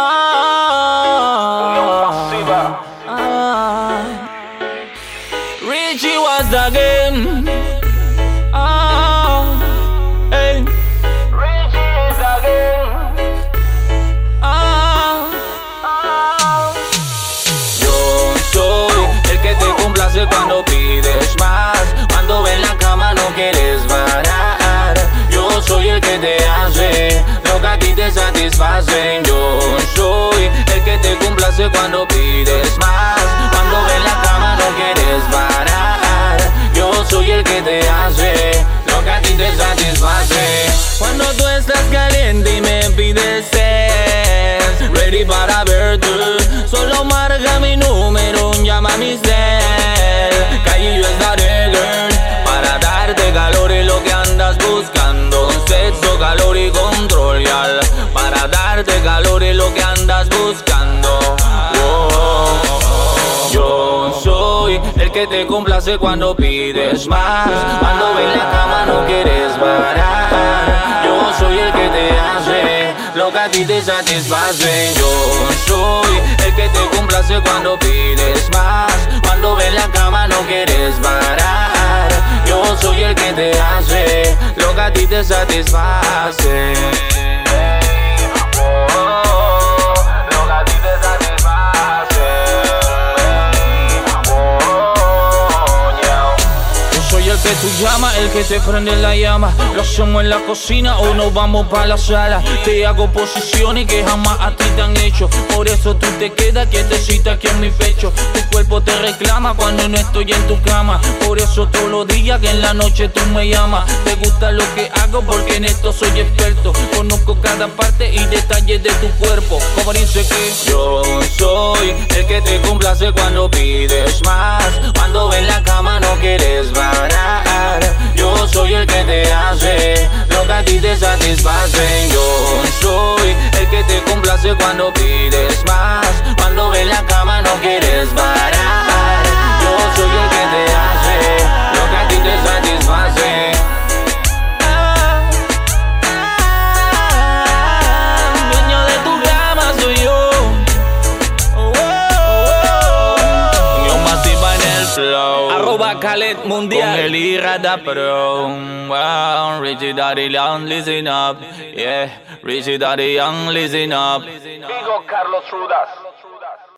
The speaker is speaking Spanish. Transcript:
Ah, ah. Richie was again. Ah, hey. Richie is again. Ah, ah. Yo soy el que te complace cuando pides más. Cuando ven la cama no quieres parar. Yo soy el que te hace lo que a ti te satisface. Yo cuando pides más. Cuando ven la cama no quieres parar. Yo soy el que te hace lo que a ti te satisface. Cuando tú estás caliente y me pides sex, ready para verte. Solo marca mi número, llama a mi cel. Calle yo estaré, girl, para darte calor y lo que andas buscando. Sexo, calor y control, yal. Para darte calor y lo que andas buscando. El que te complace cuando pides más. Cuando ven la cama no quieres parar. Yo soy el que te hace lo que a ti te satisface. Yo soy el que te complace cuando pides más. Cuando ven la cama no quieres parar. Yo soy el que te hace lo que a ti te satisface. El que tú llamas, el que te prende la llama. Lo hacemos en la cocina o nos vamos para la sala. Te hago posiciones que jamás a ti te han hecho. Por eso tú te quedas quietecita aquí en mi pecho. Tu cuerpo te reclama cuando no estoy en tu cama. Por eso todos los días que en la noche tú me llamas. Te gusta lo que hago porque en esto soy experto. Conozco cada parte y detalle de tu cuerpo. Como dice que yo soy el que te complace cuando pides más. Cuando ven la cama no quieres parar. Ti te satisface. Yo soy el que te complace cuando pides Khaled Mundial. Con el Irada Pro. Wow, Richie Daddy Young, listen up. Yeah, Richie Daddy Young, listen up. Digo Carlos Rudas.